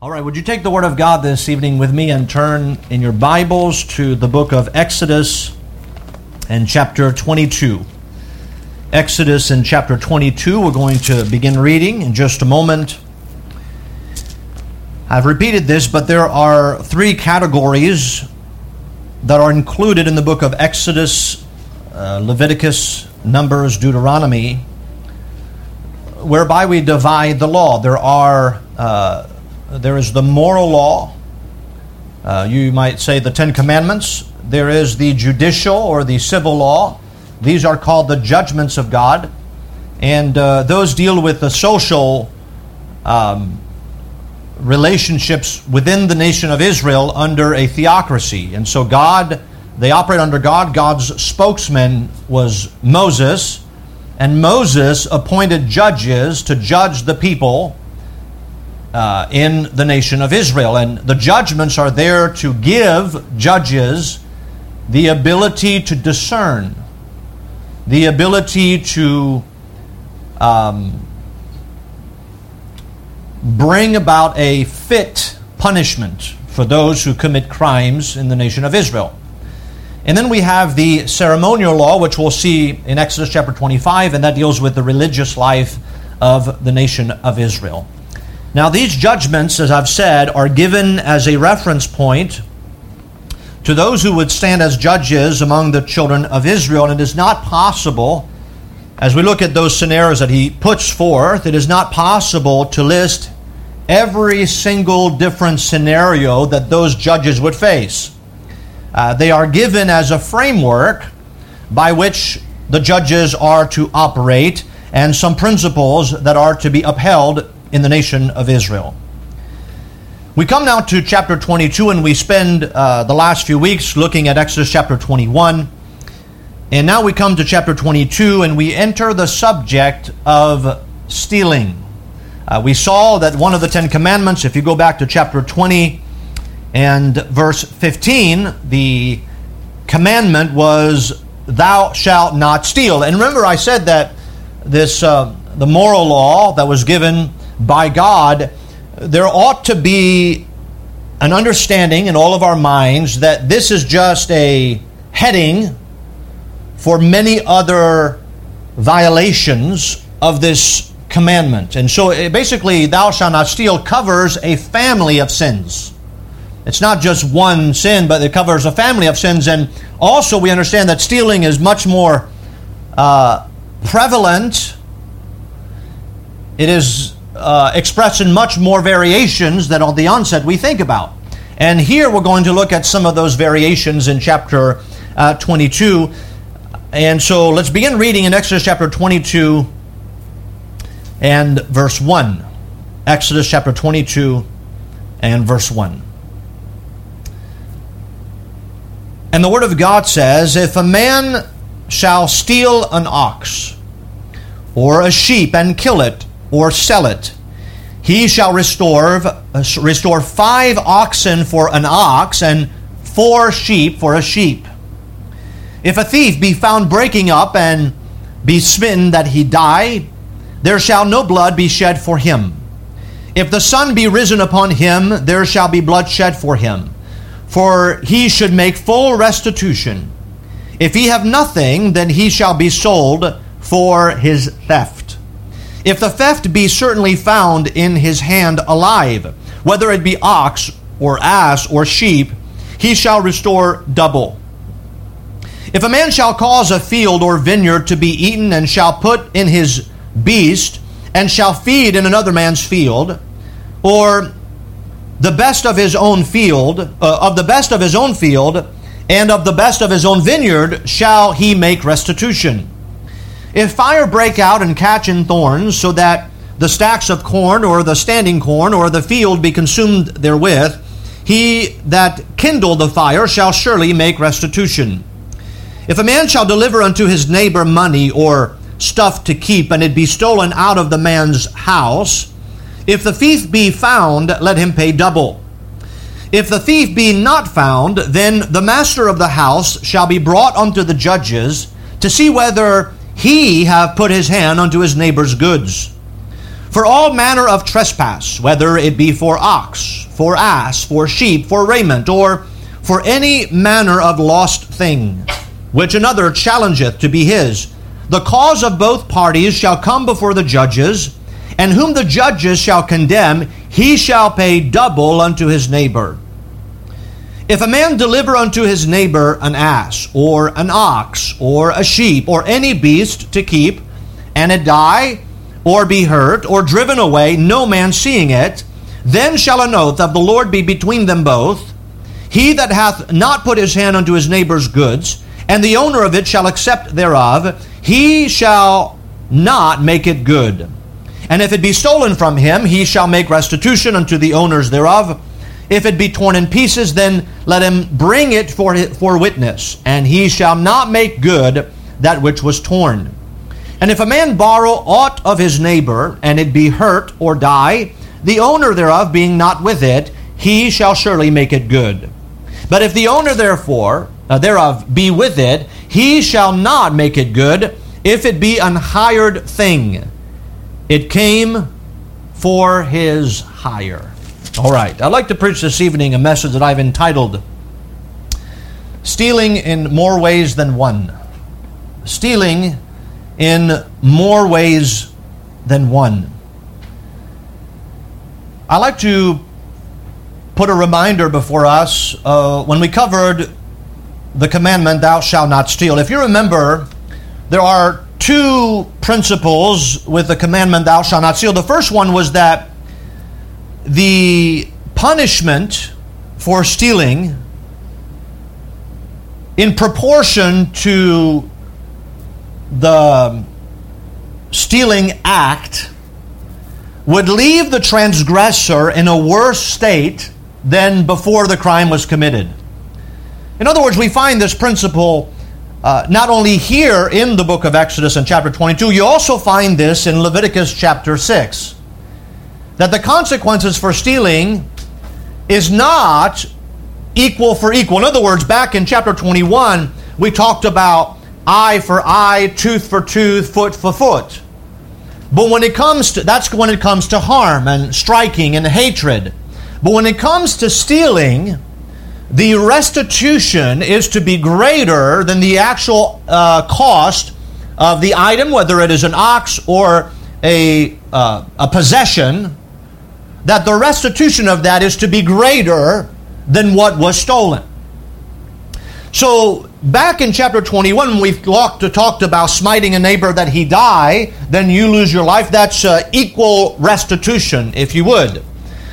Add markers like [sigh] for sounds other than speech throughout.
All right, would you take the Word of God this evening with me and turn in your Bibles to the book of Exodus and chapter 22. Exodus in chapter 22, we're going to begin reading in just a moment. I've repeated this, but there are three categories that are included in the book of Exodus, uh, Leviticus, Numbers, Deuteronomy, whereby we divide the law. There are uh, there is the moral law. Uh, you might say the Ten Commandments. There is the judicial or the civil law. These are called the judgments of God. And uh, those deal with the social um, relationships within the nation of Israel under a theocracy. And so, God, they operate under God. God's spokesman was Moses. And Moses appointed judges to judge the people uh, in the nation of Israel. And the judgments are there to give judges the ability to discern, the ability to um, bring about a fit punishment for those who commit crimes in the nation of Israel. And then we have the ceremonial law, which we'll see in Exodus chapter 25, and that deals with the religious life of the nation of Israel. Now, these judgments, as I've said, are given as a reference point to those who would stand as judges among the children of Israel. And it is not possible, as we look at those scenarios that he puts forth, it is not possible to list every single different scenario that those judges would face. Uh, they are given as a framework by which the judges are to operate and some principles that are to be upheld in the nation of Israel. We come now to chapter 22, and we spend uh, the last few weeks looking at Exodus chapter 21. And now we come to chapter 22, and we enter the subject of stealing. Uh, we saw that one of the Ten Commandments, if you go back to chapter 20 and verse 15, the commandment was, Thou shalt not steal. And remember, I said that this, uh, the moral law that was given by God, there ought to be an understanding in all of our minds that this is just a heading for many other violations of this commandment. And so basically, thou shalt not steal covers a family of sins. It's not just one sin, but it covers a family of sins. And also, we understand that stealing is much more uh, prevalent. It is uh, expressed in much more variations than on the onset we think about. And here we're going to look at some of those variations in chapter uh, 22. And so let's begin reading in Exodus chapter 22 and verse 1. Exodus chapter 22 and verse 1. And the Word of God says, If a man shall steal an ox or a sheep and kill it, or sell it. He shall restore, uh, restore five oxen for an ox and four sheep for a sheep. If a thief be found breaking up and be smitten that he die, there shall no blood be shed for him. If the sun be risen upon him, there shall be blood shed for him. For he should make full restitution. If he have nothing, then he shall be sold for his theft. If the theft be certainly found in his hand alive, whether it be ox or ass or sheep, he shall restore double. If a man shall cause a field or vineyard to be eaten, and shall put in his beast, and shall feed in another man's field, or the best of his own field, uh, of the best of his own field, and of the best of his own vineyard, shall he make restitution. If fire break out and catch in thorns, so that the stacks of corn or the standing corn or the field be consumed therewith, he that kindled the fire shall surely make restitution. If a man shall deliver unto his neighbor money or stuff to keep, and it be stolen out of the man's house, if the thief be found, let him pay double. If the thief be not found, then the master of the house shall be brought unto the judges to see whether he have put his hand unto his neighbor's goods. For all manner of trespass, whether it be for ox, for ass, for sheep, for raiment, or for any manner of lost thing, which another challengeth to be his, the cause of both parties shall come before the judges, and whom the judges shall condemn, he shall pay double unto his neighbor. If a man deliver unto his neighbor an ass, or an ox, or a sheep, or any beast to keep, and it die, or be hurt, or driven away, no man seeing it, then shall an oath of the Lord be between them both. He that hath not put his hand unto his neighbor's goods, and the owner of it shall accept thereof, he shall not make it good. And if it be stolen from him, he shall make restitution unto the owners thereof. If it be torn in pieces, then let him bring it for, for witness, and he shall not make good that which was torn. And if a man borrow aught of his neighbor, and it be hurt or die, the owner thereof being not with it, he shall surely make it good. But if the owner therefore uh, thereof be with it, he shall not make it good, if it be an hired thing. It came for his hire. All right, I'd like to preach this evening a message that I've entitled Stealing in More Ways Than One. Stealing in more ways than one. I like to put a reminder before us uh, when we covered the commandment, Thou shalt not steal. If you remember, there are two principles with the commandment, Thou shalt not steal. The first one was that the punishment for stealing in proportion to the stealing act would leave the transgressor in a worse state than before the crime was committed. In other words, we find this principle uh, not only here in the book of Exodus in chapter 22, you also find this in Leviticus chapter 6 that the consequences for stealing is not equal for equal. In other words, back in chapter 21, we talked about eye for eye, tooth for tooth, foot for foot. But when it comes to that's when it comes to harm and striking and hatred. But when it comes to stealing, the restitution is to be greater than the actual uh, cost of the item, whether it is an ox or a, uh, a possession that the restitution of that is to be greater than what was stolen. So, back in chapter 21, when we talked, talked about smiting a neighbor that he die, then you lose your life. That's uh, equal restitution, if you would.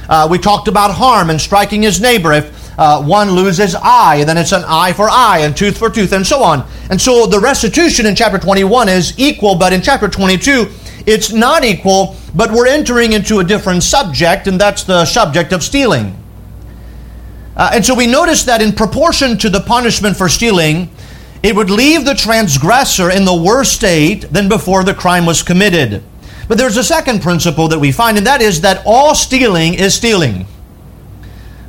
Uh, we talked about harm and striking his neighbor. If uh, one loses eye, then it's an eye for eye and tooth for tooth, and so on. And so the restitution in chapter 21 is equal, but in chapter 22, it's not equal, but we're entering into a different subject, and that's the subject of stealing. Uh, and so we notice that in proportion to the punishment for stealing, it would leave the transgressor in the worse state than before the crime was committed. But there's a second principle that we find, and that is that all stealing is stealing.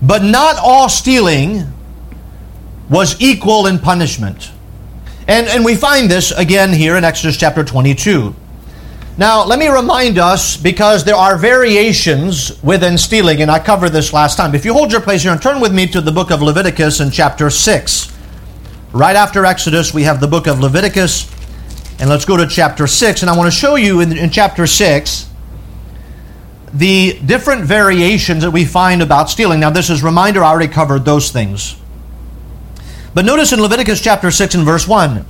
But not all stealing was equal in punishment. And, and we find this again here in Exodus chapter 22. Now, let me remind us because there are variations within stealing, and I covered this last time. If you hold your place here and turn with me to the book of Leviticus in chapter 6. Right after Exodus, we have the book of Leviticus, and let's go to chapter 6. And I want to show you in, in chapter 6 the different variations that we find about stealing. Now, this is reminder, I already covered those things. But notice in Leviticus chapter 6 and verse 1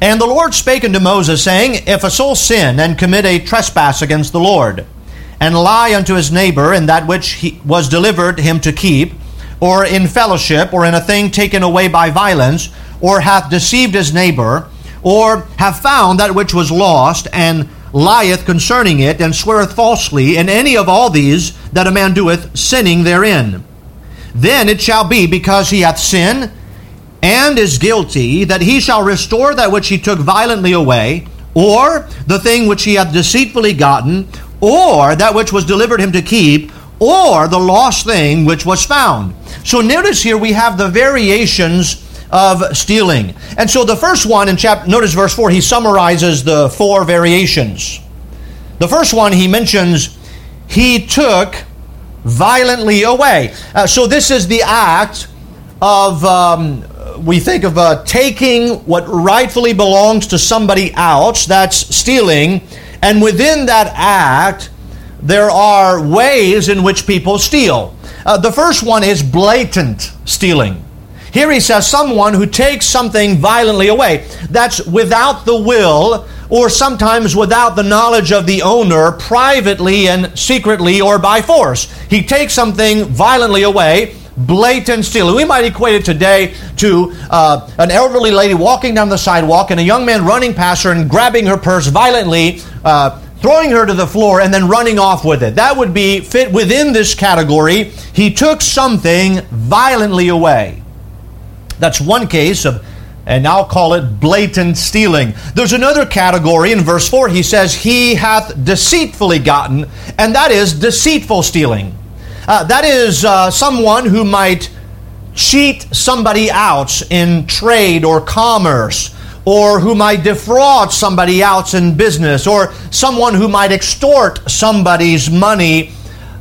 and the Lord spake unto Moses, saying, If a soul sin and commit a trespass against the Lord, and lie unto his neighbor in that which he was delivered him to keep, or in fellowship, or in a thing taken away by violence, or hath deceived his neighbor, or have found that which was lost, and lieth concerning it, and sweareth falsely, in any of all these that a man doeth, sinning therein. Then it shall be, because he hath sinned, and is guilty, that he shall restore that which he took violently away, or the thing which he hath deceitfully gotten, or that which was delivered him to keep, or the lost thing which was found. So notice here we have the variations of stealing. And so the first one in chapter, notice verse 4, he summarizes the four variations. The first one he mentions he took violently away. Uh, so this is the act of, um, we think of uh, taking what rightfully belongs to somebody else, that's stealing, and within that act, there are ways in which people steal. Uh, the first one is blatant stealing. Here he says someone who takes something violently away. That's without the will or sometimes without the knowledge of the owner, privately and secretly or by force. He takes something violently away, blatant stealing. We might equate it today to uh, an elderly lady walking down the sidewalk and a young man running past her and grabbing her purse violently. Uh, throwing her to the floor and then running off with it. That would be fit within this category. He took something violently away. That's one case of and I'll call it blatant stealing. There's another category in verse 4. He says, He hath deceitfully gotten, and that is deceitful stealing. Uh, that is uh, someone who might cheat somebody out in trade or commerce, or who might defraud somebody else in business, or someone who might extort somebody's money.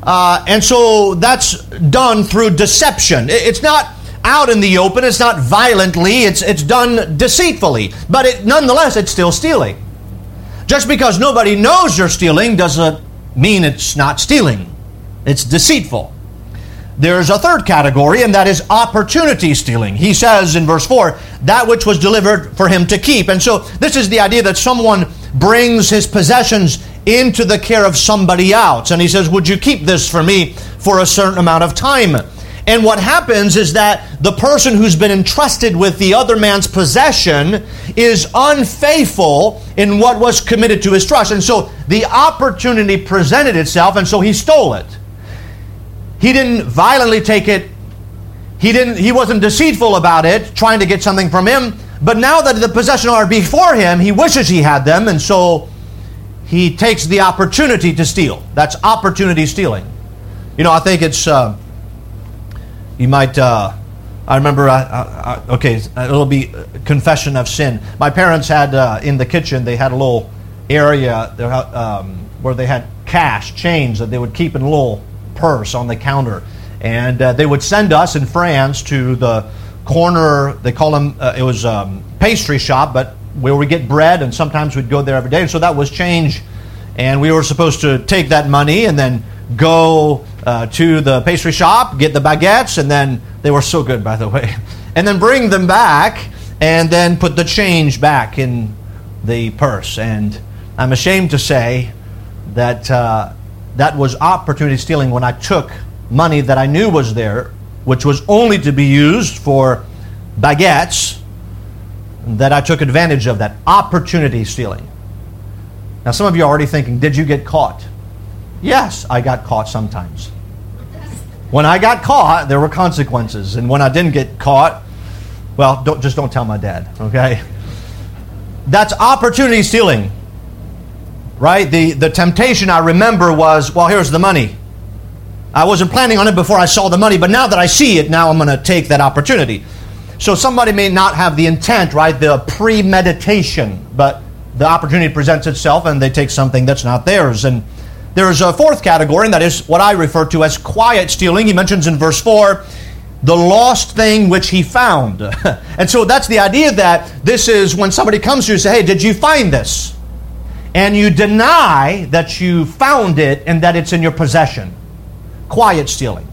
Uh, and so that's done through deception. It's not out in the open. It's not violently, it's, it's done deceitfully. But it, nonetheless, it's still stealing. Just because nobody knows you're stealing doesn't mean it's not stealing, it's deceitful. There's a third category, and that is opportunity stealing. He says in verse 4, that which was delivered for him to keep. And so this is the idea that someone brings his possessions into the care of somebody else. And he says, Would you keep this for me for a certain amount of time? And what happens is that the person who's been entrusted with the other man's possession is unfaithful in what was committed to his trust. And so the opportunity presented itself, and so he stole it. He didn't violently take it. He didn't he wasn't deceitful about it, trying to get something from him. But now that the possession are before him, he wishes he had them, and so he takes the opportunity to steal. That's opportunity stealing. You know, I think it's uh, you might, uh, I remember, uh, uh, uh okay, it'll be confession of sin. My parents had uh, in the kitchen, they had a little area um, where they had cash, change that they would keep in little purse on the counter. And uh, they would send us in France to the corner, they call them, it was um, pastry shop, but where we get bread, and sometimes we'd go there every day. And so that was change. And we were supposed to take that money and then go uh, to the pastry shop, get the baguettes, and then they were so good, by the way, [laughs] and then bring them back and then put the change back in the purse. And I'm ashamed to say that uh, that was opportunity stealing when I took money that I knew was there, which was only to be used for baguettes, that I took advantage of that opportunity stealing. Now, some of you are already thinking, did you get caught? Yes, I got caught sometimes. When I got caught, there were consequences. And when I didn't get caught, well, don't, just don't tell my dad, okay? That's opportunity stealing, right? The, the temptation I remember was, well, here's the money. I wasn't planning on it before I saw the money, but now that I see it, now I'm going to take that opportunity. So somebody may not have the intent, right? The premeditation, but the opportunity presents itself and they take something that's not theirs. And there's a fourth category, and that is what I refer to as quiet stealing. He mentions in verse 4 the lost thing which he found. [laughs] and so that's the idea that this is when somebody comes to you and say, Hey, did you find this? And you deny that you found it and that it's in your possession. Quiet stealing.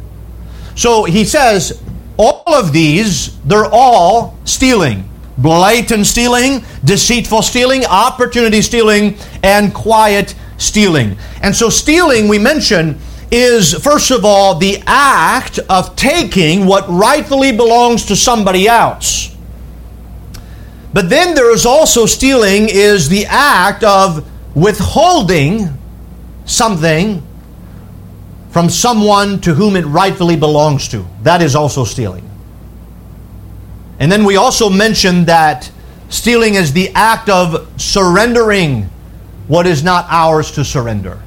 So he says, all of these, they're all stealing blatant stealing, deceitful stealing, opportunity stealing, and quiet stealing. And so, stealing, we mention, is first of all the act of taking what rightfully belongs to somebody else. But then there is also stealing is the act of withholding something from someone to whom it rightfully belongs to. That is also stealing. And then we also mentioned that stealing is the act of surrendering what is not ours to surrender.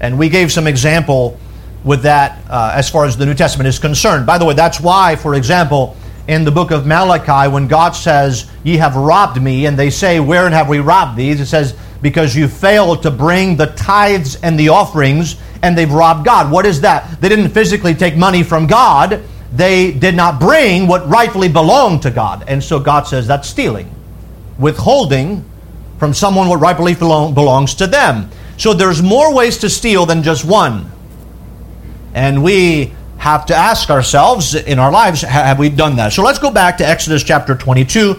And we gave some example with that uh, as far as the New Testament is concerned. By the way, that's why, for example, in the book of Malachi, when God says, Ye have robbed me, and they say, Wherein have we robbed these? It says, Because you failed to bring the tithes and the offerings, and they've robbed God. What is that? They didn't physically take money from God, they did not bring what rightfully belonged to God. And so God says that's stealing, withholding from someone what rightfully belong, belongs to them. So there's more ways to steal than just one. And we have to ask ourselves in our lives, have we done that? So let's go back to Exodus chapter 22.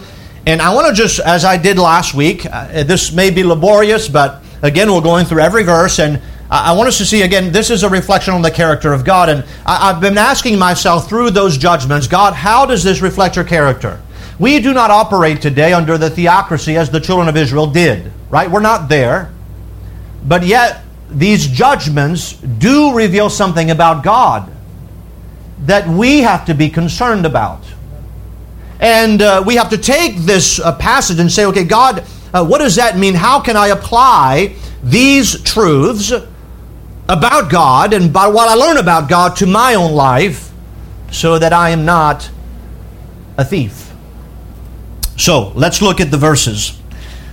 And I want to just, as I did last week, uh, this may be laborious, but again, we're going through every verse. And I want us to see, again, this is a reflection on the character of God. And I, I've been asking myself through those judgments, God, how does this reflect your character? We do not operate today under the theocracy as the children of Israel did, right? We're not there. But yet, these judgments do reveal something about God that we have to be concerned about. And uh, we have to take this uh, passage and say, okay, God, uh, what does that mean? How can I apply these truths about God and by what I learn about God to my own life so that I am not a thief? So let's look at the verses.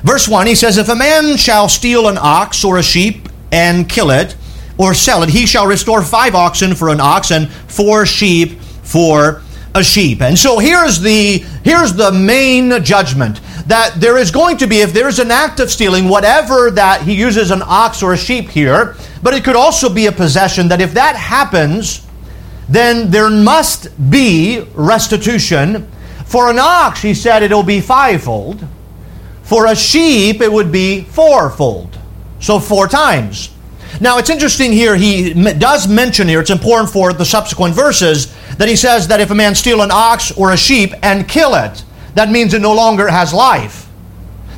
Verse 1, he says, If a man shall steal an ox or a sheep and kill it, or sell it, he shall restore five oxen for an ox and four sheep for a sheep. And so here's the here's the main judgment that there is going to be if there is an act of stealing whatever that he uses an ox or a sheep here, but it could also be a possession that if that happens then there must be restitution. For an ox, he said it'll be fivefold. For a sheep, it would be fourfold. So four times. Now, it's interesting here, he does mention here, it's important for the subsequent verses, that he says that if a man steal an ox or a sheep and kill it, that means it no longer has life.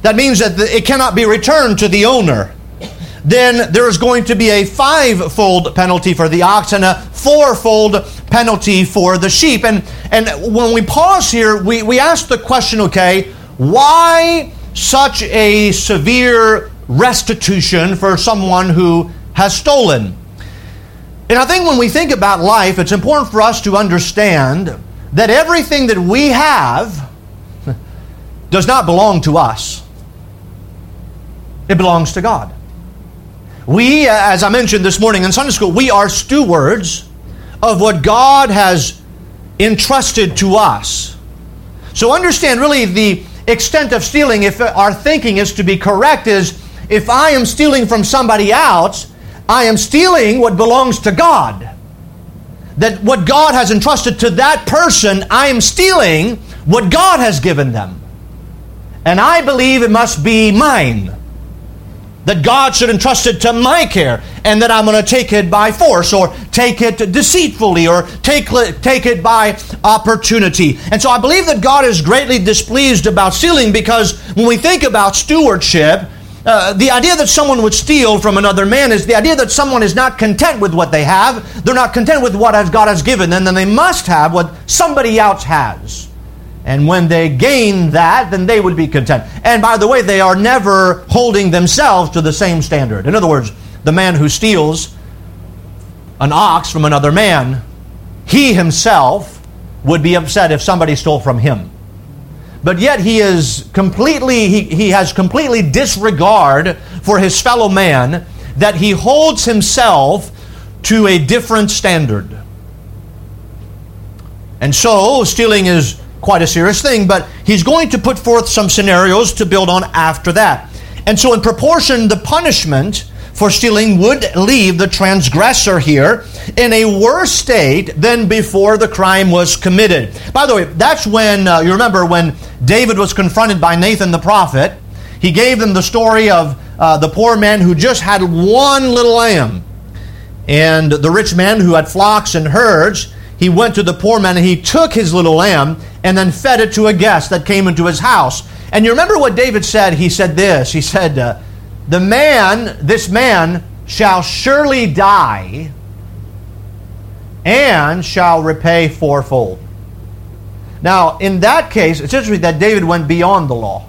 That means that it cannot be returned to the owner. Then there is going to be a five-fold penalty for the ox and a four-fold penalty for the sheep. And, and when we pause here, we, we ask the question, okay, why such a severe restitution for someone who has stolen. And I think when we think about life, it's important for us to understand that everything that we have [laughs] does not belong to us, it belongs to God. We, uh, as I mentioned this morning in Sunday school, we are stewards of what God has entrusted to us. So understand really the extent of stealing, if our thinking is to be correct, is if I am stealing from somebody else, I am stealing what belongs to God. That what God has entrusted to that person, I am stealing what God has given them. And I believe it must be mine. That God should entrust it to my care, and that I'm going to take it by force, or take it deceitfully, or take, take it by opportunity. And so I believe that God is greatly displeased about stealing because when we think about stewardship, uh, the idea that someone would steal from another man is the idea that someone is not content with what they have. They're not content with what God has given them, then they must have what somebody else has. And when they gain that, then they would be content. And by the way, they are never holding themselves to the same standard. In other words, the man who steals an ox from another man, he himself would be upset if somebody stole from him but yet he is completely he, he has completely disregard for his fellow man that he holds himself to a different standard. And so stealing is quite a serious thing but he's going to put forth some scenarios to build on after that. And so in proportion the punishment for stealing would leave the transgressor here in a worse state than before the crime was committed. By the way, that's when, uh, you remember when David was confronted by Nathan the prophet, he gave them the story of uh, the poor man who just had one little lamb. And the rich man who had flocks and herds, he went to the poor man and he took his little lamb and then fed it to a guest that came into his house. And you remember what David said? He said this. He said, uh, the man, this man, shall surely die and shall repay fourfold. Now, in that case, it's interesting that David went beyond the law.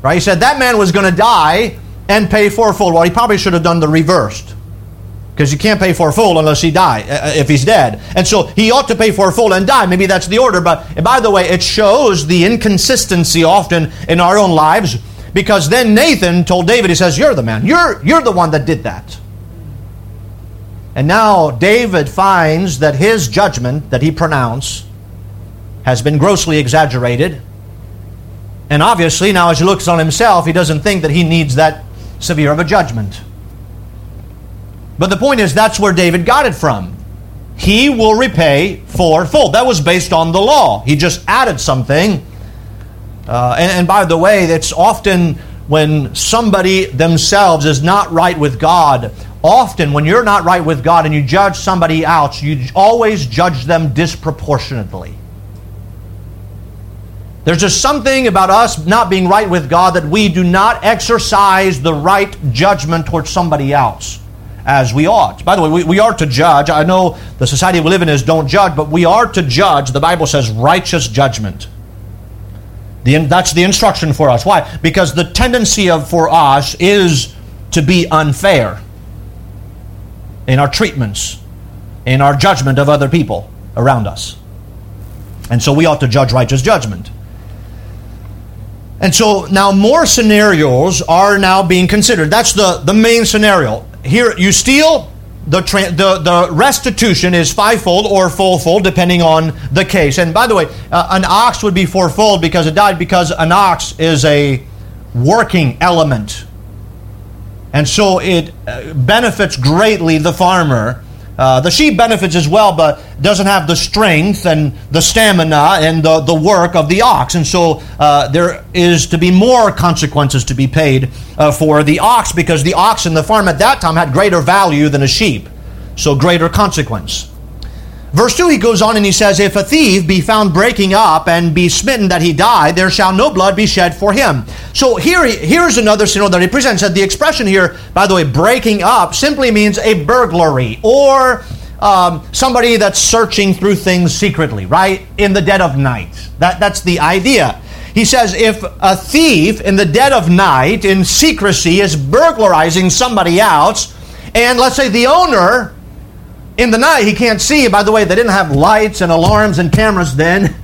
Right? He said that man was going to die and pay fourfold. Well, he probably should have done the reversed because you can't pay for a full unless he die uh, uh, if he's dead and so he ought to pay for a full and die maybe that's the order but by the way it shows the inconsistency often in our own lives Because then Nathan told David, he says, You're the man. You're, you're the one that did that. And now David finds that his judgment that he pronounced has been grossly exaggerated. And obviously, now as he looks on himself, he doesn't think that he needs that severe of a judgment. But the point is, that's where David got it from. He will repay fourfold. That was based on the law. He just added something. Uh, and, and by the way, it's often when somebody themselves is not right with God, often when you're not right with God and you judge somebody else, you always judge them disproportionately. There's just something about us not being right with God that we do not exercise the right judgment towards somebody else as we ought. By the way, we, we are to judge. I know the society we live in is don't judge, but we are to judge. The Bible says righteous judgment. The, that's the instruction for us. Why? Because the tendency of for us is to be unfair in our treatments, in our judgment of other people around us. And so we ought to judge righteous judgment. And so now more scenarios are now being considered. That's the, the main scenario. Here, you steal, the, the, the restitution is fivefold or fourfold, depending on the case. And by the way, uh, an ox would be fourfold because it died because an ox is a working element. And so it uh, benefits greatly the farmer uh, the sheep benefits as well, but doesn't have the strength and the stamina and the, the work of the ox. And so uh, there is to be more consequences to be paid uh, for the ox because the ox in the farm at that time had greater value than a sheep. So greater consequence. Verse 2, he goes on and he says, If a thief be found breaking up and be smitten that he die, there shall no blood be shed for him. So here, here's another scenario that he presents. That the expression here, by the way, breaking up, simply means a burglary or um, somebody that's searching through things secretly, right? In the dead of night. That, that's the idea. He says, if a thief in the dead of night, in secrecy, is burglarizing somebody else, and let's say the owner in the night he can't see. By the way, they didn't have lights and alarms and cameras then.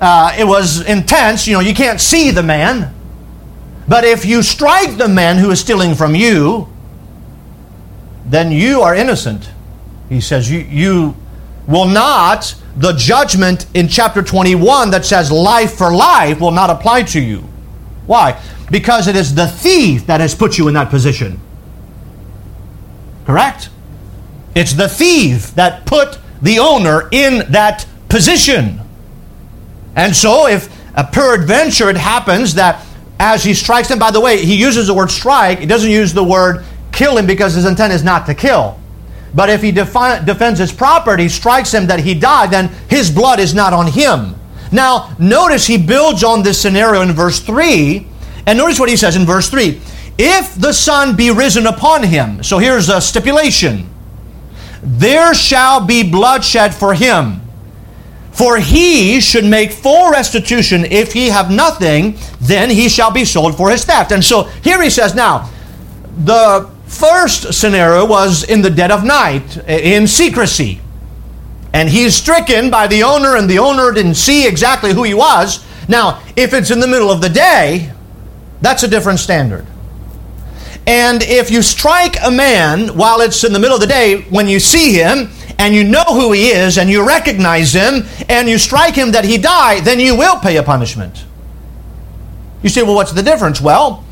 Uh, it was intense. You know, you can't see the man. But if you strike the man who is stealing from you, then you are innocent. He says, you, you will not, the judgment in chapter 21 that says life for life will not apply to you. Why? Because it is the thief that has put you in that position. Correct? It's the thief that put the owner in that position. And so, if a peradventure it happens that as he strikes him, by the way, he uses the word strike, he doesn't use the word kill him because his intent is not to kill. But if he defi- defends his property, strikes him that he died, then his blood is not on him. Now, notice he builds on this scenario in verse 3, and notice what he says in verse 3 If the sun be risen upon him, so here's a stipulation there shall be bloodshed for him. For he should make full restitution. If he have nothing, then he shall be sold for his theft. And so here he says, now, the first scenario was in the dead of night, in secrecy. And he's stricken by the owner, and the owner didn't see exactly who he was. Now, if it's in the middle of the day, that's a different standard. And if you strike a man while it's in the middle of the day, when you see him and you know who he is and you recognize him and you strike him that he die, then you will pay a punishment. You say, well, what's the difference? Well,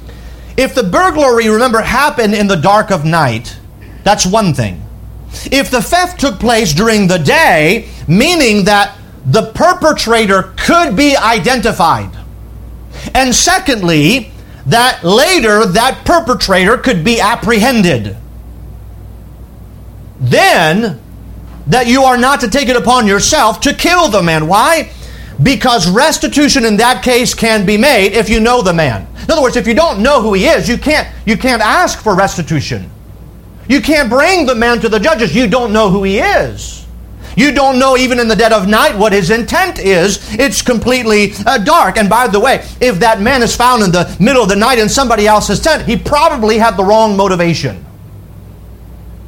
if the burglary, remember, happened in the dark of night, that's one thing. If the theft took place during the day, meaning that the perpetrator could be identified. And secondly, that later that perpetrator could be apprehended. Then, that you are not to take it upon yourself to kill the man. Why? Because restitution in that case can be made if you know the man. In other words, if you don't know who he is, you can't, you can't ask for restitution. You can't bring the man to the judges. You don't know who he is. You don't know even in the dead of night what his intent is. It's completely uh, dark. And by the way, if that man is found in the middle of the night in somebody else's tent, he probably had the wrong motivation.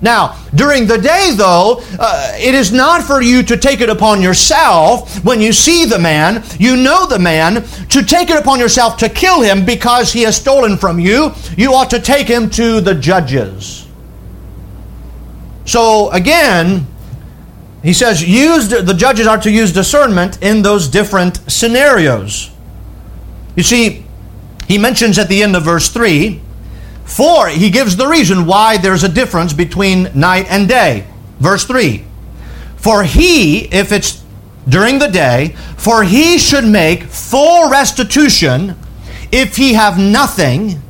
Now, during the day, though, uh, it is not for you to take it upon yourself when you see the man, you know the man, to take it upon yourself to kill him because he has stolen from you. You ought to take him to the judges. So, again, he says, used, the judges are to use discernment in those different scenarios. You see, he mentions at the end of verse 3 for, he gives the reason why there's a difference between night and day. Verse 3 For he, if it's during the day, for he should make full restitution if he have nothing,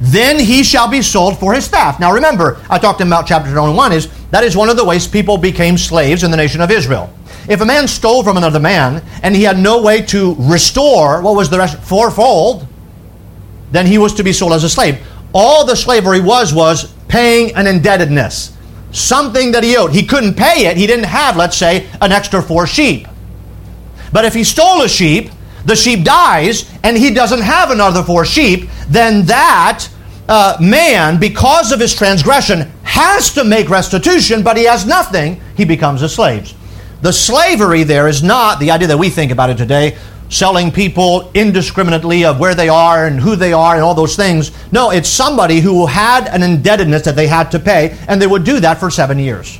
then he shall be sold for his theft. Now remember, I talked about chapter 21 is that is one of the ways people became slaves in the nation of Israel. If a man stole from another man and he had no way to restore what was the rest fourfold, then he was to be sold as a slave all the slavery was was paying an indebtedness, something that he owed. He couldn't pay it. He didn't have, let's say, an extra four sheep. But if he stole a sheep, the sheep dies, and he doesn't have another four sheep, then that uh, man, because of his transgression, has to make restitution, but he has nothing. He becomes a slave. The slavery there is not the idea that we think about it today selling people indiscriminately of where they are and who they are and all those things. No, it's somebody who had an indebtedness that they had to pay, and they would do that for seven years.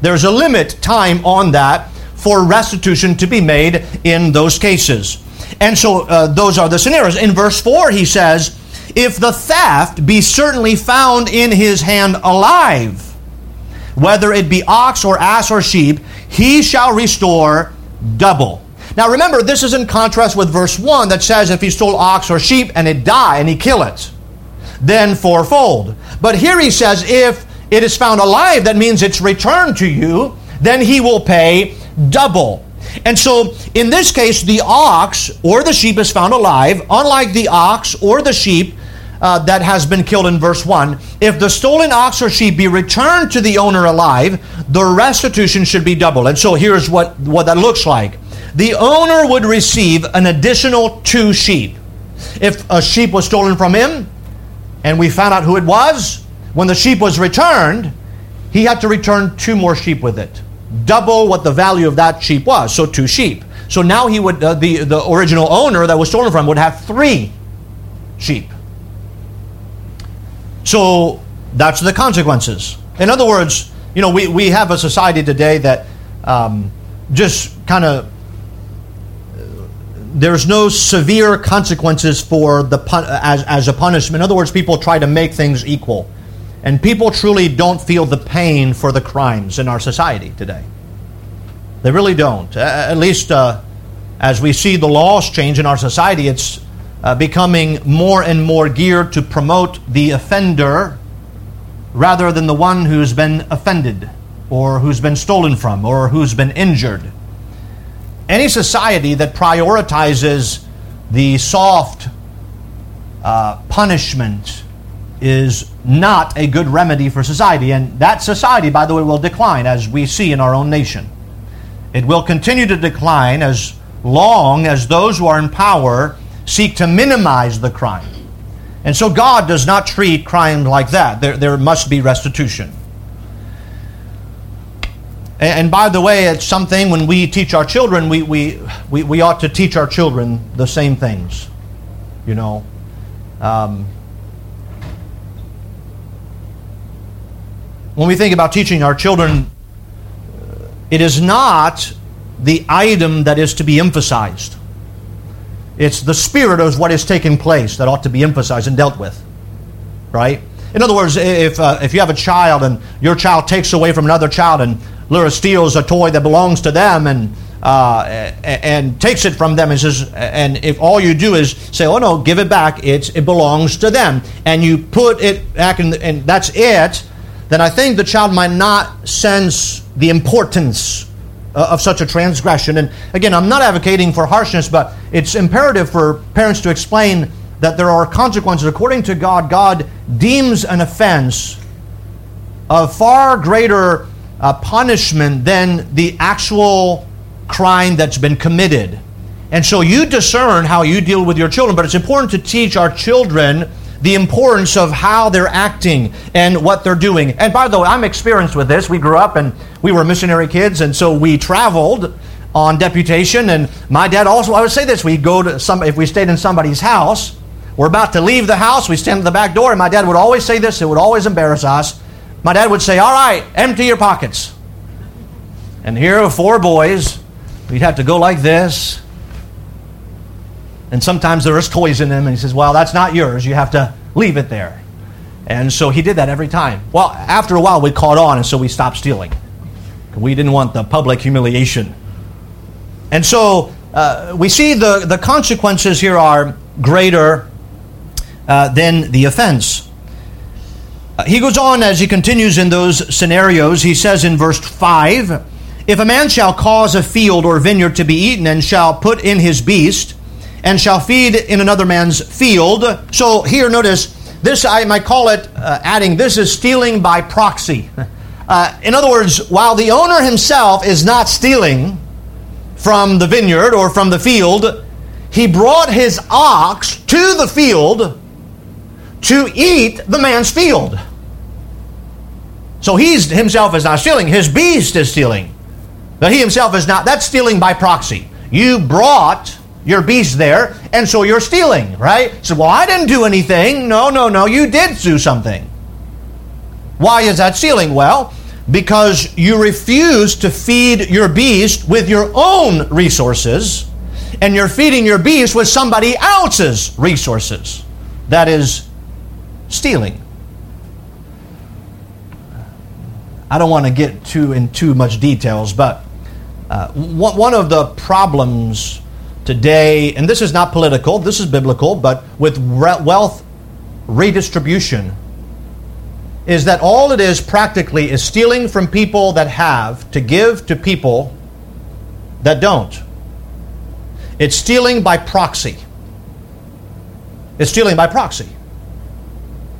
There's a limit time on that for restitution to be made in those cases. And so uh, those are the scenarios. In verse 4, he says, If the theft be certainly found in his hand alive, whether it be ox or ass or sheep, he shall restore double. Now remember, this is in contrast with verse 1 that says if he stole ox or sheep and it die and he kill it, then fourfold. But here he says if it is found alive, that means it's returned to you, then he will pay double. And so in this case, the ox or the sheep is found alive, unlike the ox or the sheep uh, that has been killed in verse 1. If the stolen ox or sheep be returned to the owner alive, the restitution should be double. And so here's what, what that looks like the owner would receive an additional two sheep. If a sheep was stolen from him and we found out who it was, when the sheep was returned, he had to return two more sheep with it. Double what the value of that sheep was, so two sheep. So now he would uh, the the original owner that was stolen from would have three sheep. So that's the consequences. In other words, you know, we, we have a society today that um, just kind of there's no severe consequences for the as, as a punishment. In other words, people try to make things equal. And people truly don't feel the pain for the crimes in our society today. They really don't. At least uh, as we see the laws change in our society, it's uh, becoming more and more geared to promote the offender rather than the one who's been offended or who's been stolen from or who's been injured. Any society that prioritizes the soft uh, punishment is not a good remedy for society. And that society, by the way, will decline as we see in our own nation. It will continue to decline as long as those who are in power seek to minimize the crime. And so God does not treat crime like that. There, there must be restitution. And, by the way, it's something when we teach our children, we, we, we, we ought to teach our children the same things. You know. Um, when we think about teaching our children, it is not the item that is to be emphasized. It's the spirit of what is taking place that ought to be emphasized and dealt with. Right? In other words, if, uh, if you have a child and your child takes away from another child and lure steals a toy that belongs to them and uh, and takes it from them and says, and if all you do is say, oh no, give it back, it's, it belongs to them, and you put it back in, and that's it, then I think the child might not sense the importance uh, of such a transgression. And again, I'm not advocating for harshness, but it's imperative for parents to explain that there are consequences. According to God, God deems an offense of far greater uh, punishment than the actual crime that's been committed. And so you discern how you deal with your children, but it's important to teach our children the importance of how they're acting and what they're doing. And by the way, I'm experienced with this. We grew up and we were missionary kids, and so we traveled on deputation. And my dad also, I would say this: we'd go to some if we stayed in somebody's house. We're about to leave the house. We stand at the back door, and my dad would always say this. It would always embarrass us. My dad would say, "All right, empty your pockets." And here are four boys. We'd have to go like this and sometimes there's toys in them, and he says, Well, that's not yours. You have to leave it there. And so he did that every time. Well, after a while, we caught on, and so we stopped stealing. We didn't want the public humiliation. And so uh, we see the, the consequences here are greater uh, than the offense. Uh, he goes on as he continues in those scenarios. He says in verse 5 If a man shall cause a field or vineyard to be eaten, and shall put in his beast, and shall feed in another man's field. So here, notice, this I might call it, uh, adding, this is stealing by proxy. [laughs] Uh, in other words, while the owner himself is not stealing from the vineyard or from the field, he brought his ox to the field to eat the man's field. So he's himself is not stealing, his beast is stealing. But he himself is not. That's stealing by proxy. You brought your beast there, and so you're stealing, right? So, well, I didn't do anything. No, no, no, you did do something. Why is that stealing? Well, because you refuse to feed your beast with your own resources, and you're feeding your beast with somebody else's resources. That is stealing. I don't want to get too in too much details, but uh, one of the problems today, and this is not political, this is biblical, but with wealth redistribution, is that all it is practically is stealing from people that have to give to people that don't. It's stealing by proxy. It's stealing by proxy.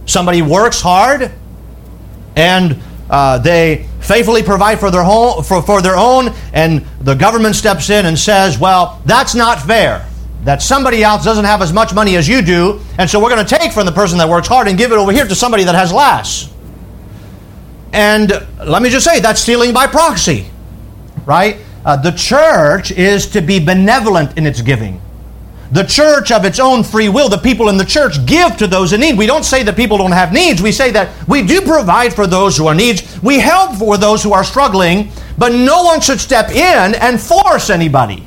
Somebody works hard and uh, they faithfully provide for their, home, for, for their own, and the government steps in and says, well, that's not fair. That somebody else doesn't have as much money as you do, and so we're going to take from the person that works hard and give it over here to somebody that has less. And let me just say, that's stealing by proxy, right? Uh, the church is to be benevolent in its giving. The church, of its own free will, the people in the church give to those in need. We don't say that people don't have needs. We say that we do provide for those who are needs. We help for those who are struggling, but no one should step in and force anybody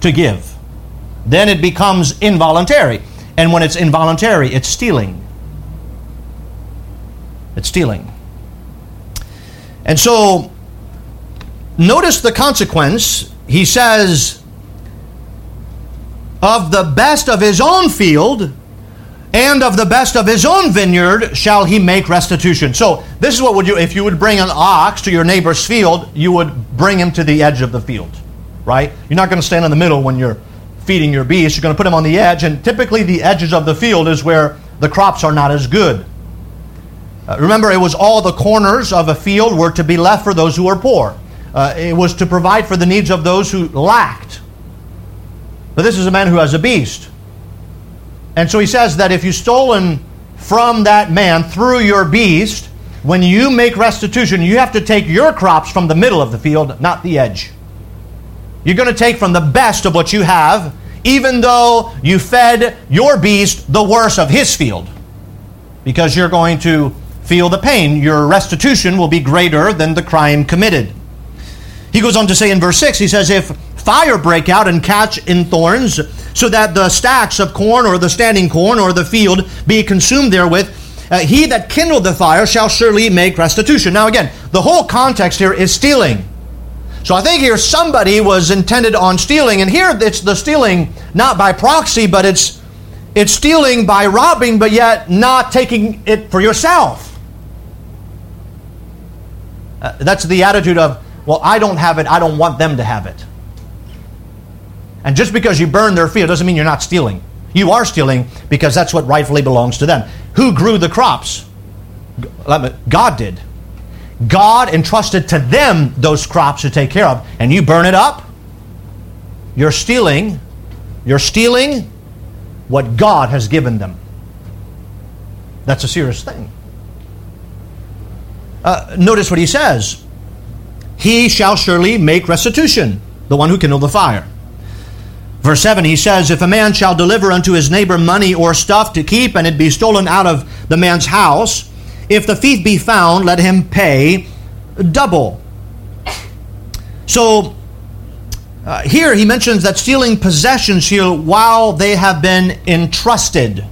to give. Then it becomes involuntary. And when it's involuntary, it's stealing. It's stealing. And so, notice the consequence. He says, of the best of his own field and of the best of his own vineyard shall he make restitution. So, this is what would you if you would bring an ox to your neighbor's field, you would bring him to the edge of the field, right? You're not going to stand in the middle when you're feeding your beast. You're going to put him on the edge, and typically the edges of the field is where the crops are not as good. Uh, remember, it was all the corners of a field were to be left for those who were poor. Uh, it was to provide for the needs of those who lacked. But this is a man who has a beast. And so he says that if you've stolen from that man through your beast, when you make restitution, you have to take your crops from the middle of the field, not the edge. You're going to take from the best of what you have, even though you fed your beast the worst of his field. Because you're going to feel the pain. Your restitution will be greater than the crime committed. He goes on to say in verse 6, he says, If fire break out and catch in thorns, so that the stacks of corn or the standing corn or the field be consumed therewith, uh, he that kindled the fire shall surely make restitution. Now, again, the whole context here is stealing. So I think here somebody was intended on stealing, and here it's the stealing not by proxy, but it's it's stealing by robbing, but yet not taking it for yourself. Uh, that's the attitude of, well, I don't have it, I don't want them to have it. And just because you burn their field doesn't mean you're not stealing. You are stealing because that's what rightfully belongs to them. Who grew the crops? God did. God entrusted to them those crops to take care of, and you burn it up. You're stealing. You're stealing what God has given them. That's a serious thing. Uh, notice what he says He shall surely make restitution, the one who kindled the fire. Verse 7, he says, If a man shall deliver unto his neighbor money or stuff to keep, and it be stolen out of the man's house, if the thief be found, let him pay double. So, uh, here he mentions that stealing possessions here while they have been entrusted.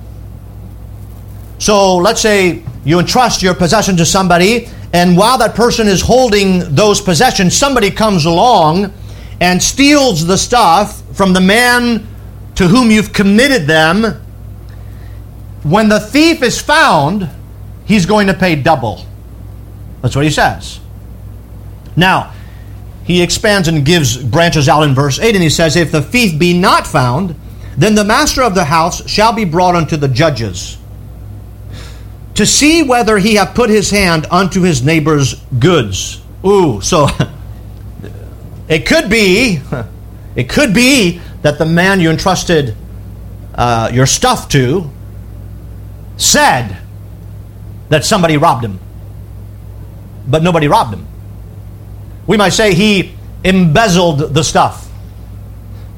So, let's say you entrust your possession to somebody, and while that person is holding those possessions, somebody comes along and steals the stuff from the man to whom you've committed them. When the thief is found, he's going to pay double. That's what he says. Now, he expands and gives branches out in verse 8, and he says, If the thief be not found, then the master of the house shall be brought unto the judges to see whether he have put his hand unto his neighbor's goods. Ooh, so [laughs] it could be, [laughs] it could be that the man you entrusted uh, your stuff to said that somebody robbed him, but nobody robbed him. We might say he embezzled the stuff,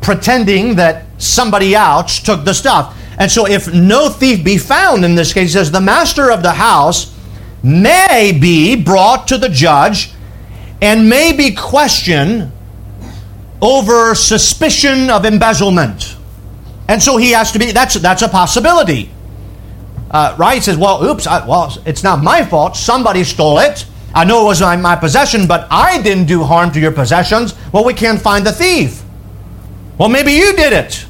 pretending that somebody else took the stuff. And so, if no thief be found in this case, says the master of the house may be brought to the judge and may be questioned over suspicion of embezzlement. And so he has to be, that's, that's a possibility. Uh, right? He says, well, oops, I, well, it's not my fault. Somebody stole it. I know it was my, my possession, but I didn't do harm to your possessions. Well, we can't find the thief. Well, maybe you did it.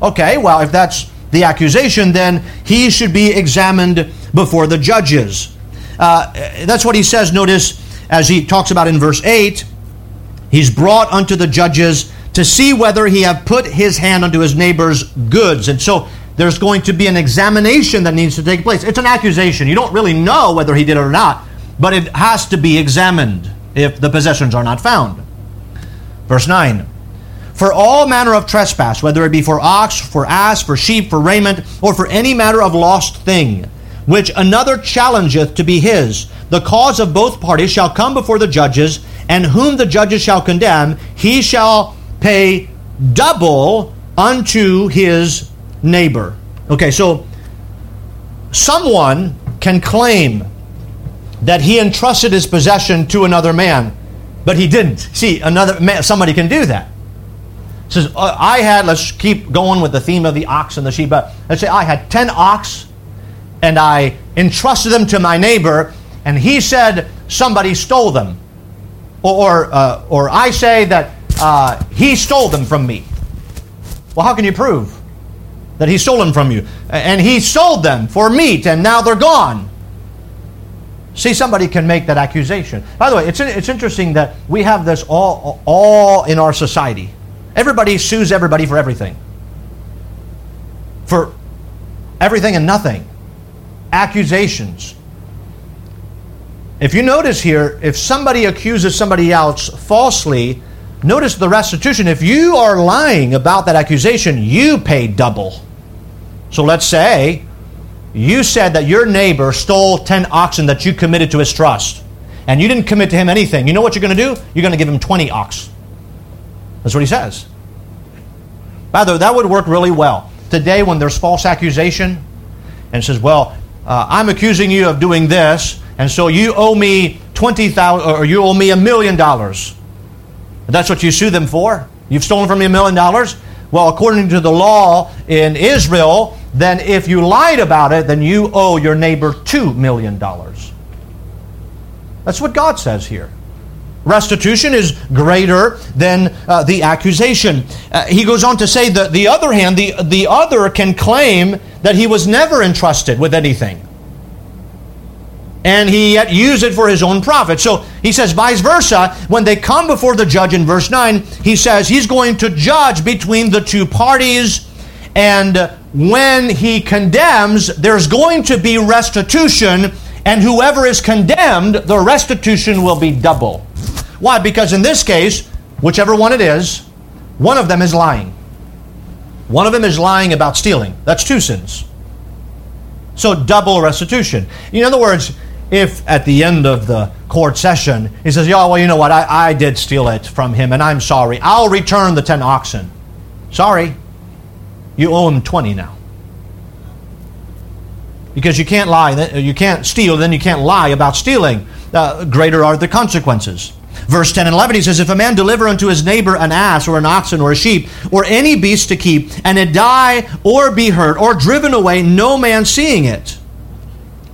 Okay, well, if that's the accusation, then he should be examined before the judges. Uh, that's what he says, notice, as he talks about in verse 8. He's brought unto the judges to see whether he have put his hand unto his neighbor's goods. And so there's going to be an examination that needs to take place. It's an accusation. You don't really know whether he did it or not, but it has to be examined if the possessions are not found. Verse 9 For all manner of trespass, whether it be for ox, for ass, for sheep, for raiment, or for any matter of lost thing, which another challengeth to be his, the cause of both parties shall come before the judges, and whom the judges shall condemn, he shall pay double unto his neighbor. Okay, so someone can claim that he entrusted his possession to another man, but he didn't. See, another man, somebody can do that. says, uh, I had, let's keep going with the theme of the ox and the sheep, but let's say I had 10 ox and I entrusted them to my neighbor, and he said somebody stole them. Or, or, uh, or I say that uh, he stole them from me. Well, how can you prove that he stole them from you? And he sold them for meat, and now they're gone. See, somebody can make that accusation. By the way, it's, it's interesting that we have this all, all in our society. Everybody sues everybody for everything. For everything and nothing. Accusations. If you notice here, if somebody accuses somebody else falsely, notice the restitution. If you are lying about that accusation, you pay double. So let's say you said that your neighbor stole 10 oxen that you committed to his trust, and you didn't commit to him anything. You know what you're going to do? You're going to give him 20 ox. That's what he says. By the way, that would work really well. Today, when there's false accusation, and says, Well, uh, I'm accusing you of doing this, and so you owe me twenty thousand, or you owe me a million dollars. That's what you sue them for. You've stolen from me a million dollars. Well, according to the law in Israel, then if you lied about it, then you owe your neighbor two million dollars. That's what God says here. Restitution is greater than uh, the accusation. Uh, he goes on to say that the other hand, the, the other can claim that he was never entrusted with anything and he yet used it for his own profit. So he says, vice versa, when they come before the judge in verse 9, he says he's going to judge between the two parties, and when he condemns, there's going to be restitution, and whoever is condemned, the restitution will be double. Why? Because in this case, whichever one it is, one of them is lying. One of them is lying about stealing. That's two sins. So double restitution. In other words, if at the end of the court session he says, "Yeah, well, you know what? I, I did steal it from him, and I'm sorry. I'll return the ten oxen." Sorry, you owe him twenty now. Because you can't lie, you can't steal, then you can't lie about stealing. Uh, greater are the consequences. Verse 10 and 11, he says, If a man deliver unto his neighbor an ass or an oxen or a sheep or any beast to keep, and it die or be hurt or driven away, no man seeing it,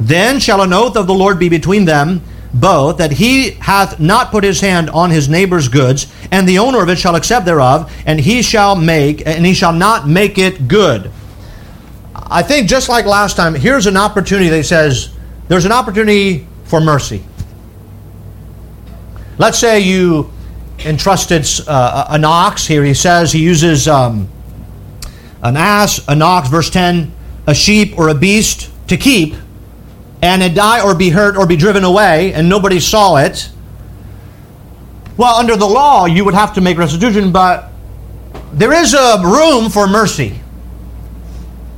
then shall an oath of the Lord be between them both, that he hath not put his hand on his neighbor's goods, and the owner of it shall accept thereof, and he shall make, and he shall not make it good. I think just like last time, here's an opportunity that says there's an opportunity for mercy. Let's say you entrusted uh, an ox. Here he says he uses um, an ass, an ox, verse 10, a sheep or a beast to keep, and it die or be hurt or be driven away, and nobody saw it. Well, under the law, you would have to make restitution, but there is a room for mercy.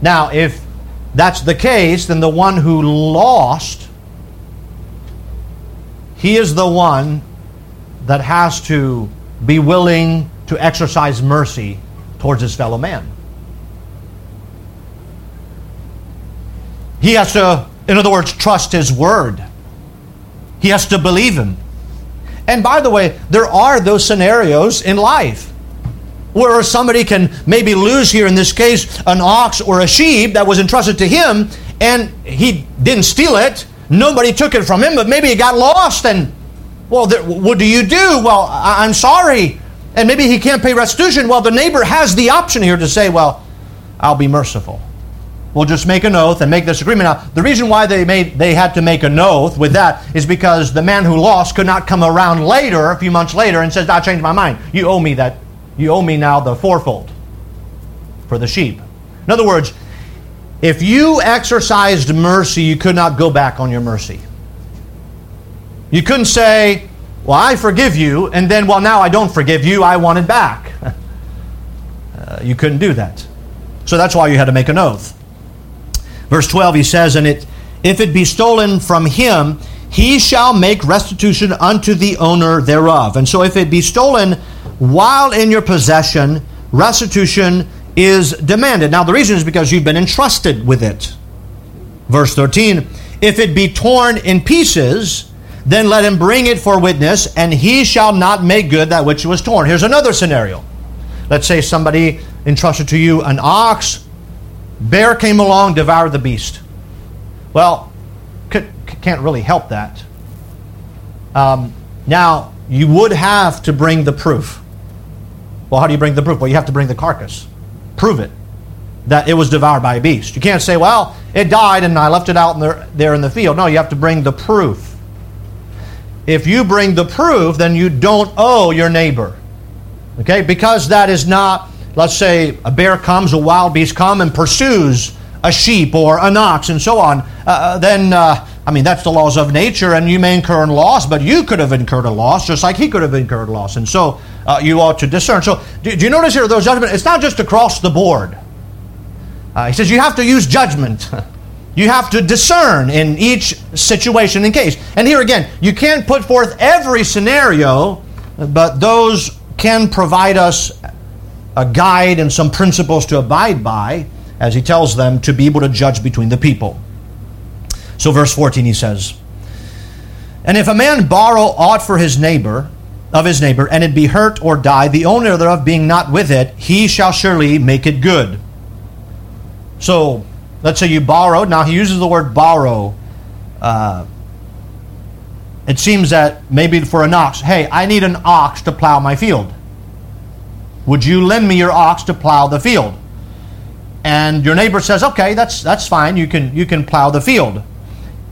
Now, if that's the case, then the one who lost, he is the one that has to be willing to exercise mercy towards his fellow man. He has to, in other words, trust his word. He has to believe him. And by the way, there are those scenarios in life where somebody can maybe lose here, in this case, an ox or a sheep that was entrusted to him, and he didn't steal it. Nobody took it from him, but maybe it got lost and well, what do you do? Well, I- I'm sorry. And maybe he can't pay restitution. Well, the neighbor has the option here to say, well, I'll be merciful. We'll just make an oath and make this agreement. Now, the reason why they made they had to make an oath with that is because the man who lost could not come around later, a few months later, and says, "I changed my mind. You owe me that. You owe me now the fourfold for the sheep." In other words, if you exercised mercy, you could not go back on your mercy. You couldn't say, Well, I forgive you, and then, well, now I don't forgive you, I want it back. [laughs] uh, you couldn't do that. So that's why you had to make an oath. Verse 12, he says, And it, if it be stolen from him, he shall make restitution unto the owner thereof. And so if it be stolen while in your possession, restitution is demanded. Now, the reason is because you've been entrusted with it. Verse 13, if it be torn in pieces, then let him bring it for witness, and he shall not make good that which was torn. Here's another scenario. Let's say somebody entrusted to you an ox, bear came along, devoured the beast. Well, can't really help that. Um, now, you would have to bring the proof. Well, how do you bring the proof? Well, you have to bring the carcass. Prove it that it was devoured by a beast. You can't say, well, it died and I left it out in the, there in the field. No, you have to bring the proof. If you bring the proof, then you don't owe your neighbor. Okay? Because that is not, let's say, a bear comes, a wild beast comes and pursues a sheep or an ox and so on, uh, uh, then, uh, I mean, that's the laws of nature and you may incur a loss, but you could have incurred a loss just like he could have incurred a loss. And so uh, you ought to discern. So do, do, you notice here, those judgments, it's not just across the board. Uh, he says you have to use judgment. [laughs] You have to discern in each situation and case. And here again, you can't put forth every scenario, but those can provide us a guide and some principles to abide by, as he tells them, to be able to judge between the people. So, verse 14, he says, And if a man borrow aught for his neighbor, of his neighbor, and it be hurt or die, the owner thereof being not with it, he shall surely make it good. So, Let's say you borrowed. Now, he uses the word borrow. Uh, it seems that maybe for an ox, hey, I need an ox to plow my field. Would you lend me your ox to plow the field? And your neighbor says, okay, that's, that's fine. You can, you can plow the field.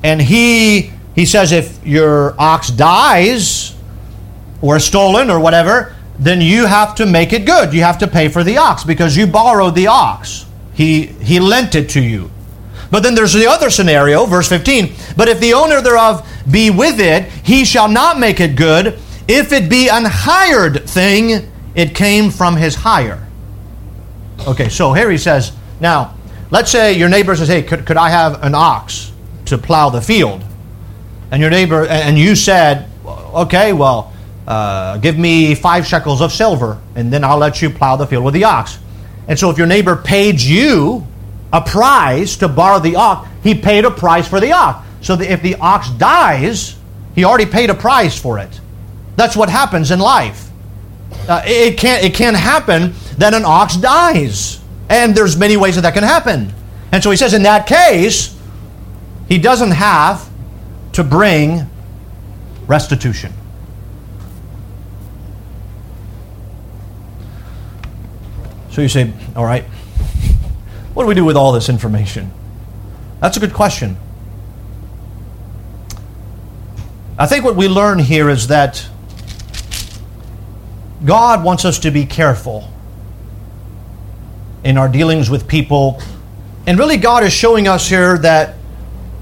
And he, he says, if your ox dies or is stolen or whatever, then you have to make it good. You have to pay for the ox because you borrowed the ox. He, he lent it to you. But then there's the other scenario, verse 15. But if the owner thereof be with it, he shall not make it good. If it be an hired thing, it came from his hire. Okay, so here he says, now, let's say your neighbor says, Hey, could, could I have an ox to plow the field? And your neighbor, and you said, Okay, well, uh, give me five shekels of silver, and then I'll let you plow the field with the ox. And so if your neighbor paid you a price to borrow the ox, he paid a price for the ox. So that if the ox dies, he already paid a price for it. That's what happens in life. Uh, it can't it can't happen that an ox dies, and there's many ways that that can happen. And so he says, in that case, he doesn't have to bring restitution. So you say, all right, what do we do with all this information? That's a good question. I think what we learn here is that God wants us to be careful in our dealings with people. And really, God is showing us here that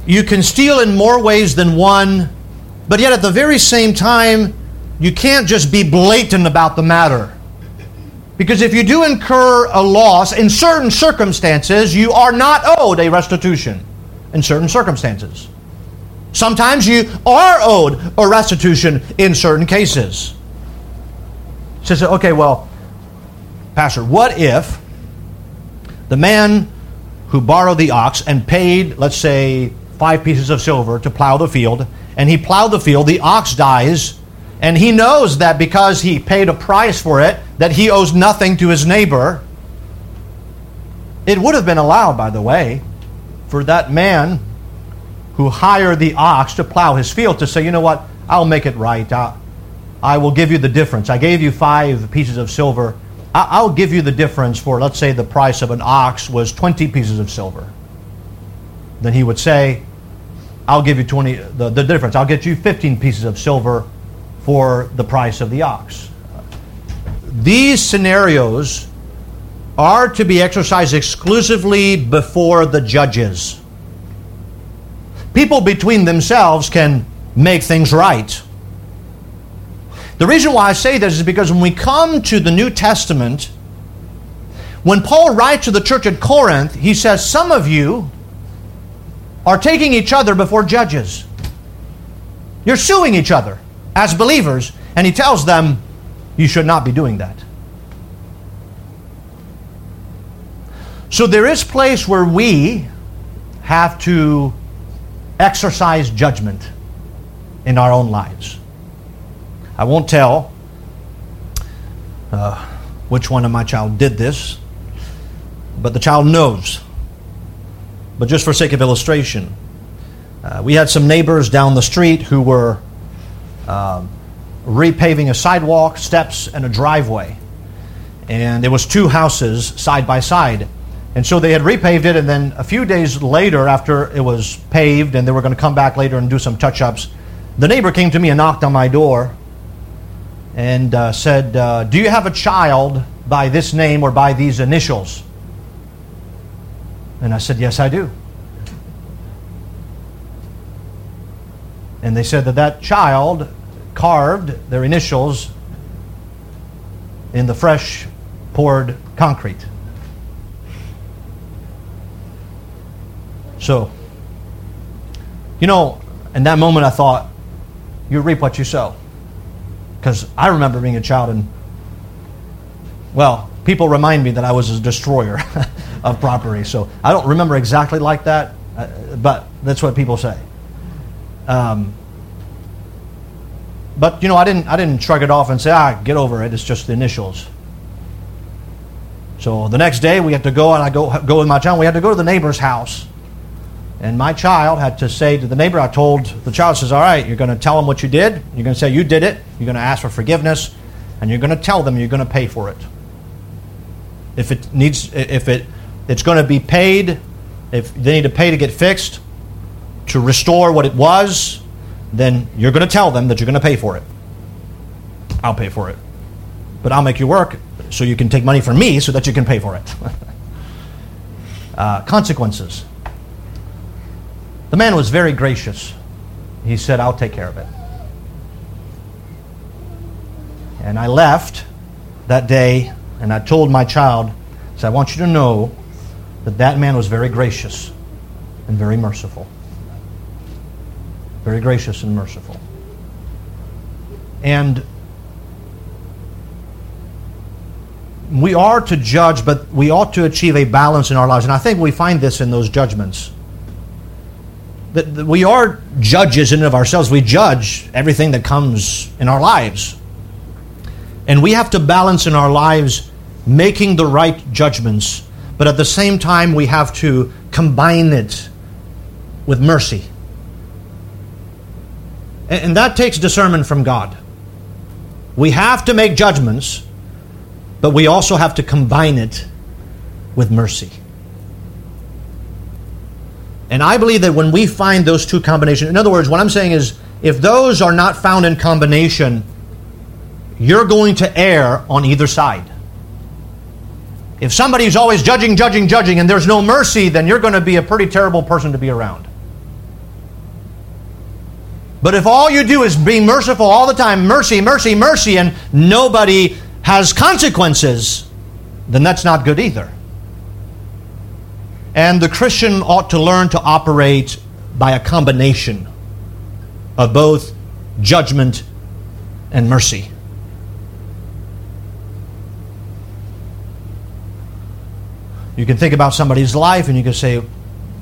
you can steal in more ways than one, but yet at the very same time, you can't just be blatant about the matter. Because if you do incur a loss in certain circumstances, you are not owed a restitution in certain circumstances. Sometimes you are owed a restitution in certain cases. Says, okay, well, Pastor, what if the man who borrowed the ox and paid, let's say, five pieces of silver to plow the field, and he plowed the field, the ox dies, and he knows that because he paid a price for it, that he owes nothing to his neighbor. It would have been allowed, by the way, for that man who hired the ox to plow his field to say, you know what, I'll make it right. I'll, I will give you the difference. I gave you five pieces of silver. I'll give you the difference for, let's say, the price of an ox was 20 pieces of silver. Then he would say, I'll give you 20, the, the difference. I'll get you 15 pieces of silver for the price of the ox. These scenarios are to be exercised exclusively before the judges. People between themselves can make things right. The reason why I say this is because when we come to the New Testament, when Paul writes to the church at Corinth, he says, Some of you are taking each other before judges. You're suing each other as believers, and he tells them, You should not be doing that. So there is place where we have to exercise judgment in our own lives. I won't tell uh, which one of my child did this, but the child knows. But just for sake of illustration, uh, we had some neighbors down the street who were uh, repaving a sidewalk, steps, and a driveway. And there was two houses side by side. And so they had repaved it, and then a few days later, after it was paved, and they were going to come back later and do some touch ups, the neighbor came to me and knocked on my door and uh, said, uh, Do you have a child by this name or by these initials? And I said, Yes, I do. And they said that that child carved their initials in the fresh poured concrete. So, you know, in that moment I thought, you reap what you sow. Because I remember being a child and, well, people remind me that I was a destroyer [laughs] of property. So I don't remember exactly like that, uh, but that's what people say. Um, but you know, I didn't I didn't shrug it off and say, ah, get over it. It's just the initials. So the next day we had to go and I go go with my child. We had to go to the neighbor's house and my child had to say to the neighbor, I told the child, says, All right, you're going to tell them what you did. You're going to say you did it. You're going to ask for forgiveness. And you're going to tell them you're going to pay for it. If it needs, if it, it's going to be paid, if they need to pay to get fixed, to restore what it was, then you're going to tell them that you're going to pay for it. I'll pay for it. But I'll make you work so you can take money from me so that you can pay for it. [laughs] uh, consequences. The man was very gracious. He said, I'll take care of it. And I left that day and I told my child, I said, I want you to know that that man was very gracious and very merciful. Very gracious and merciful. And we are to judge, but we ought to achieve a balance in our lives. And I think we find this in those judgments. That, we are judges in and of ourselves. We judge everything that comes in our lives. And we have to balance in our lives making the right judgments, but at the same time, we have to combine it with mercy. And that takes discernment from God. We have to make judgments but we also have to combine it with mercy. And I believe that when we find those two combinations, in other words, what I'm saying is if those are not found in combination, you're going to err on either side. If somebody's always judging, judging, judging, and there's no mercy, then you're going to be a pretty terrible person to be around. But if all you do is be merciful all the time, mercy, mercy, mercy, and nobody has consequences, then that's not good either. And the Christian ought to learn to operate by a combination of both judgment and mercy. You can think about somebody's life and you can say,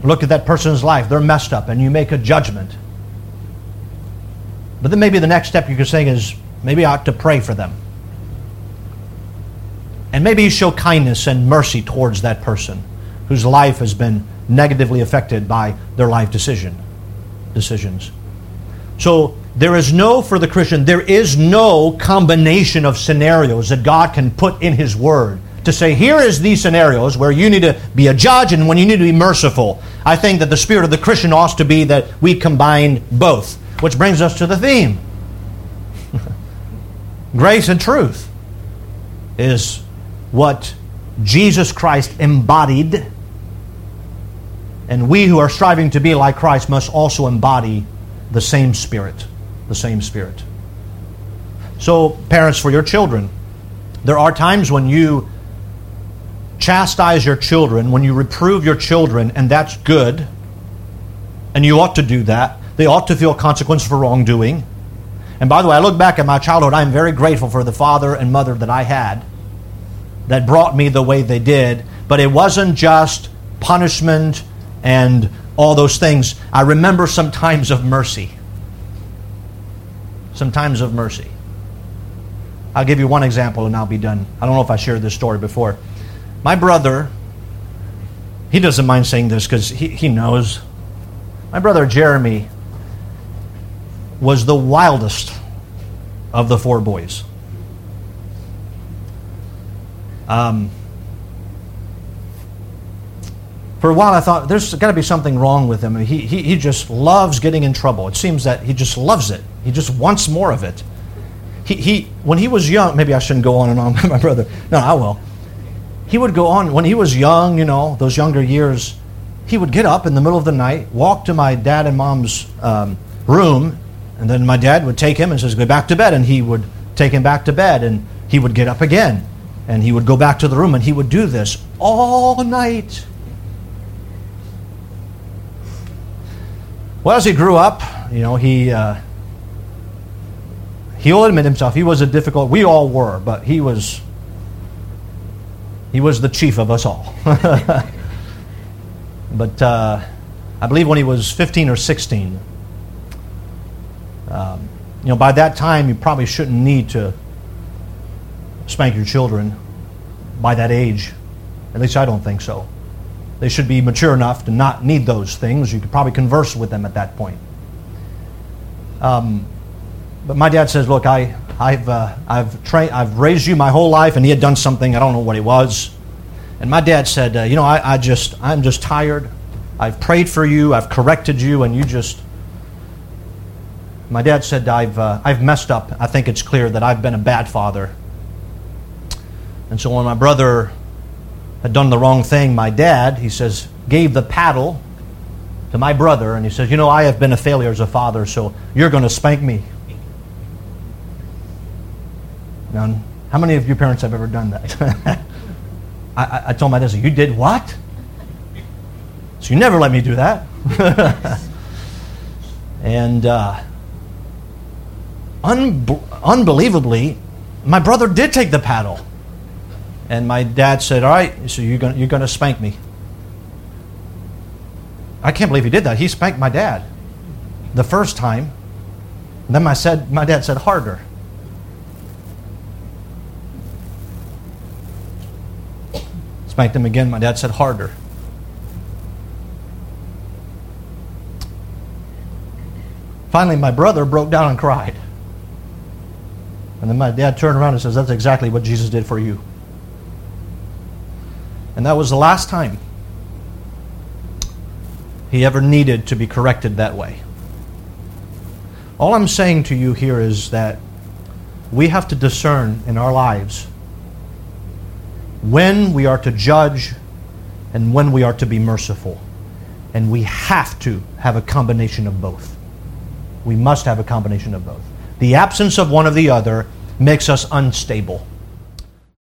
look at that person's life, they're messed up, and you make a judgment. But then maybe the next step you could say is, maybe I ought to pray for them. And maybe you show kindness and mercy towards that person whose life has been negatively affected by their life decision decisions. So there is no for the Christian, there is no combination of scenarios that God can put in his word to say here is these scenarios where you need to be a judge and when you need to be merciful. I think that the spirit of the Christian ought to be that we combine both, which brings us to the theme. [laughs] Grace and truth is what Jesus Christ embodied. And we who are striving to be like Christ must also embody the same spirit. The same spirit. So, parents, for your children, there are times when you chastise your children, when you reprove your children, and that's good. And you ought to do that. They ought to feel consequence for wrongdoing. And by the way, I look back at my childhood, I am very grateful for the father and mother that I had that brought me the way they did, but it wasn't just punishment and all those things. I remember some times of mercy. Some times of mercy. I'll give you one example and I'll be done. I don't know if I shared this story before. My brother, he doesn't mind saying this because he, he knows. My brother Jeremy was the wildest of the four boys. Um, for a while, I thought there's got to be something wrong with him. He, he, he just loves getting in trouble. It seems that he just loves it. He just wants more of it. He, he when he was young, maybe I shouldn't go on and on [laughs] with my brother. No, I will. He would go on when he was young. You know, those younger years. He would get up in the middle of the night, walk to my dad and mom's um, room, and then my dad would take him and says, "Go back to bed," and he would take him back to bed, and he would get up again and he would go back to the room and he would do this all night. Well, as he grew up, you know, he uh, he'll admit himself he was a difficult. We all were, but he was he was the chief of us all. [laughs] but uh, I believe when he was 15 or 16, um, you know, by that time you probably shouldn't need to spank your children by that age. At least I don't think so. They should be mature enough to not need those things. You could probably converse with them at that point. Um, but my dad says, "Look, I, I've, uh, I've trained, I've raised you my whole life," and he had done something. I don't know what it was. And my dad said, uh, "You know, I, I just, I'm just tired. I've prayed for you. I've corrected you, and you just." My dad said, "I've, uh, I've messed up. I think it's clear that I've been a bad father." And so when my brother had done the wrong thing, my dad, he says, gave the paddle to my brother, and he says, You know, I have been a failure as a father, so you're going to spank me. Now, how many of your parents have ever done that? [laughs] I, I, told my dad, You did what? So you never let me do that. [laughs] and uh, un- unbelievably, my brother did take the paddle. And my dad said, All right, so you're going you're to spank me. I can't believe he did that. He spanked my dad the first time. And then my, said, my dad said, Harder. Spanked him again. My dad said, Harder. Finally, my brother broke down and cried. And then my dad turned around and says, That's exactly what Jesus did for you. And that was the last time he ever needed to be corrected that way. All I'm saying to you here is that we have to discern in our lives when we are to judge and when we are to be merciful. And we have to have a combination of both. We must have a combination of both. The absence of one or the other makes us unstable.